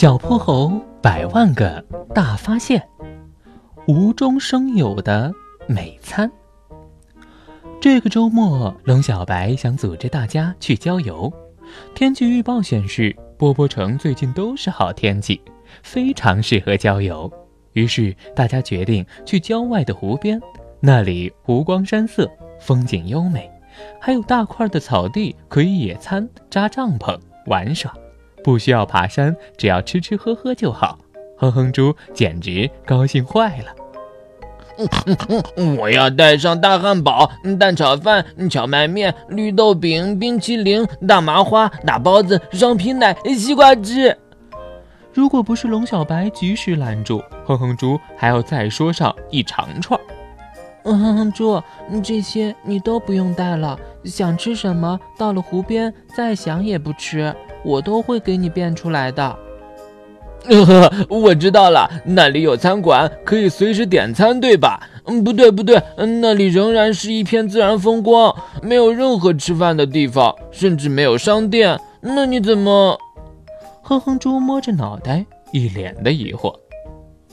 小泼猴百万个大发现，无中生有的美餐。这个周末，龙小白想组织大家去郊游。天气预报显示，波波城最近都是好天气，非常适合郊游。于是，大家决定去郊外的湖边，那里湖光山色，风景优美，还有大块的草地可以野餐、扎帐篷、玩耍。不需要爬山，只要吃吃喝喝就好。哼哼猪简直高兴坏了。我要带上大汉堡、蛋炒饭、荞麦面、绿豆饼、冰淇淋、大麻花、大包子、双皮奶、西瓜汁。如果不是龙小白及时拦住，哼哼猪还要再说上一长串。哼哼猪，这些你都不用带了。想吃什么，到了湖边再想也不迟。我都会给你变出来的。我知道了，那里有餐馆，可以随时点餐，对吧？嗯，不对不对，那里仍然是一片自然风光，没有任何吃饭的地方，甚至没有商店。那你怎么？哼哼猪摸着脑袋，一脸的疑惑。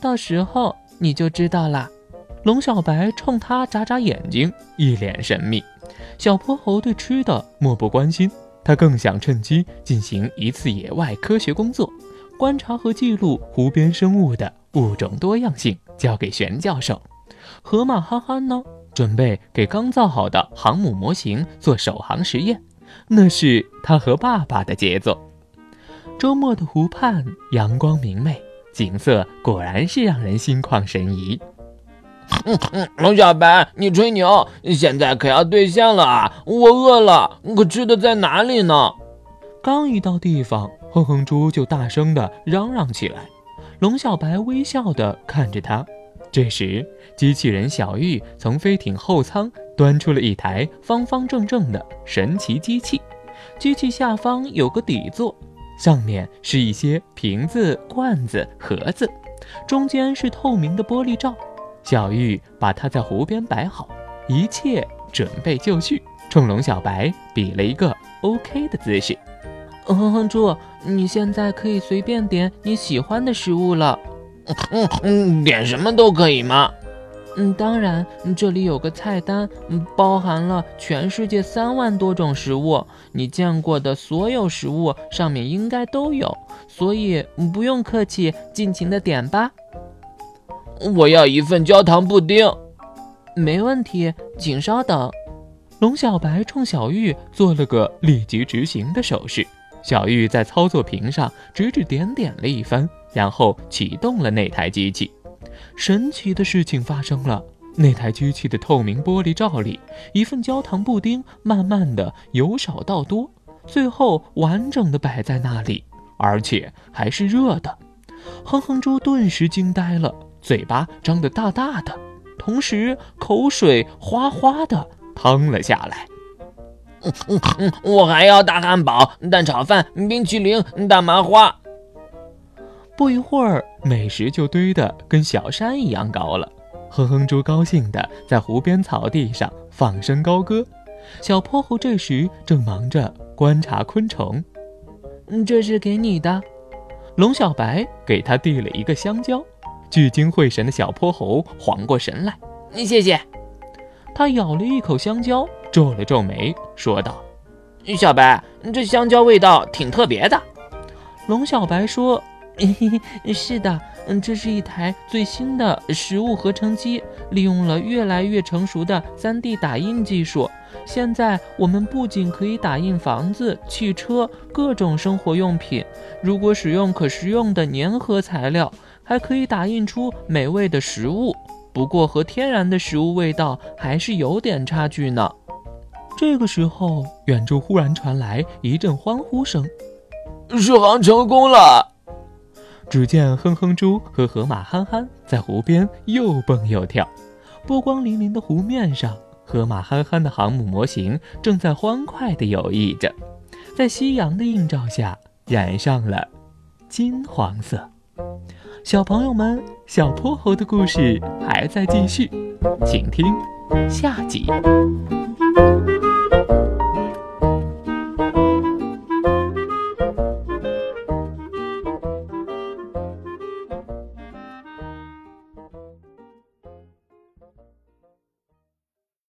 到时候你就知道了。龙小白冲他眨眨眼睛，一脸神秘。小泼猴对吃的漠不关心。他更想趁机进行一次野外科学工作，观察和记录湖边生物的物种多样性，交给玄教授。河马憨憨呢，准备给刚造好的航母模型做首航实验，那是他和爸爸的杰作。周末的湖畔阳光明媚，景色果然是让人心旷神怡。嗯嗯龙小白，你吹牛，现在可要兑现了啊！我饿了，可吃的在哪里呢？刚一到地方，哼哼猪就大声的嚷嚷起来。龙小白微笑的看着他。这时，机器人小玉从飞艇后舱端出了一台方方正正的神奇机器，机器下方有个底座，上面是一些瓶子、罐子、盒子，中间是透明的玻璃罩。小玉把它在湖边摆好，一切准备就绪，冲龙小白比了一个 OK 的姿势。哼哼猪，你现在可以随便点你喜欢的食物了。嗯嗯，点什么都可以吗？嗯，当然，这里有个菜单，包含了全世界三万多种食物，你见过的所有食物上面应该都有，所以不用客气，尽情的点吧。我要一份焦糖布丁，没问题，请稍等。龙小白冲小玉做了个立即执行的手势，小玉在操作屏上指指点点了一番，然后启动了那台机器。神奇的事情发生了，那台机器的透明玻璃罩里，一份焦糖布丁慢慢的由少到多，最后完整的摆在那里，而且还是热的。哼哼猪顿时惊呆了。嘴巴张得大大的，同时口水哗哗的淌了下来。我还要大汉堡、蛋炒饭、冰淇淋、大麻花。不一会儿，美食就堆得跟小山一样高了。哼哼猪高兴地在湖边草地上放声高歌。小泼猴这时正忙着观察昆虫。这是给你的。龙小白给他递了一个香蕉。聚精会神的小泼猴缓过神来，谢谢。他咬了一口香蕉，皱了皱眉，说道：“小白，这香蕉味道挺特别的。”龙小白说：“ 是的，嗯，这是一台最新的食物合成机，利用了越来越成熟的 3D 打印技术。现在我们不仅可以打印房子、汽车、各种生活用品，如果使用可食用的粘合材料。”还可以打印出美味的食物，不过和天然的食物味道还是有点差距呢。这个时候，远处忽然传来一阵欢呼声：“试航成功了！”只见哼哼猪和河马憨憨在湖边又蹦又跳，波光粼粼的湖面上，河马憨憨的航母模型正在欢快地游弋着，在夕阳的映照下，染上了金黄色。小朋友们，小泼猴的故事还在继续，请听下集。